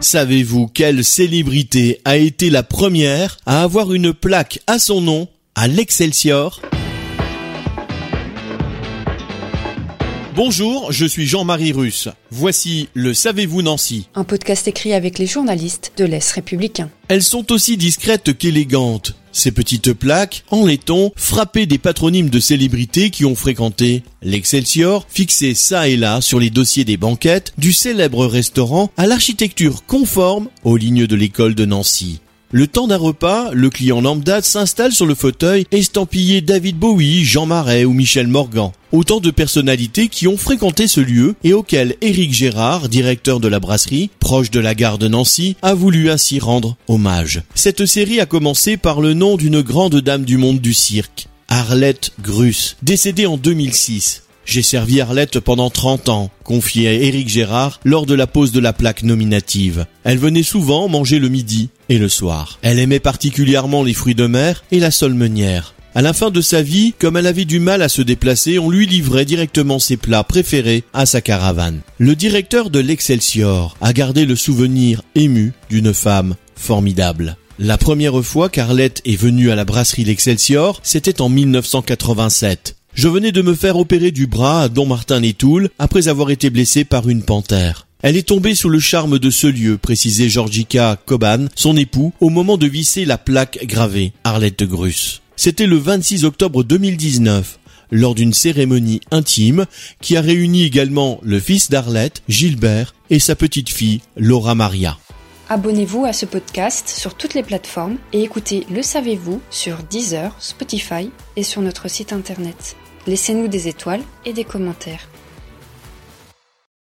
Savez-vous quelle célébrité a été la première à avoir une plaque à son nom à l'Excelsior? Bonjour, je suis Jean-Marie Russe. Voici le Savez-vous Nancy Un podcast écrit avec les journalistes de l'Est républicain. Elles sont aussi discrètes qu'élégantes. Ces petites plaques, en laiton, frappées des patronymes de célébrités qui ont fréquenté l'Excelsior, fixées ça et là sur les dossiers des banquettes, du célèbre restaurant à l'architecture conforme aux lignes de l'école de Nancy. Le temps d'un repas, le client lambda s'installe sur le fauteuil estampillé David Bowie, Jean Marais ou Michel Morgan. Autant de personnalités qui ont fréquenté ce lieu et auxquelles Éric Gérard, directeur de la brasserie, proche de la gare de Nancy, a voulu ainsi rendre hommage. Cette série a commencé par le nom d'une grande dame du monde du cirque, Arlette Grus, décédée en 2006. J'ai servi Arlette pendant 30 ans, confiait Éric Gérard lors de la pose de la plaque nominative. Elle venait souvent manger le midi et le soir. Elle aimait particulièrement les fruits de mer et la solmenière. À la fin de sa vie, comme elle avait du mal à se déplacer, on lui livrait directement ses plats préférés à sa caravane. Le directeur de l'Excelsior a gardé le souvenir ému d'une femme formidable. La première fois qu'Arlette est venue à la brasserie L'Excelsior, c'était en 1987. Je venais de me faire opérer du bras à Don Martin les après avoir été blessé par une panthère. Elle est tombée sous le charme de ce lieu, précisait Georgica Coban, son époux, au moment de visser la plaque gravée, Arlette Grus. C'était le 26 octobre 2019, lors d'une cérémonie intime qui a réuni également le fils d'Arlette, Gilbert, et sa petite fille, Laura Maria. Abonnez-vous à ce podcast sur toutes les plateformes et écoutez Le Savez-vous sur Deezer, Spotify et sur notre site internet. Laissez-nous des étoiles et des commentaires.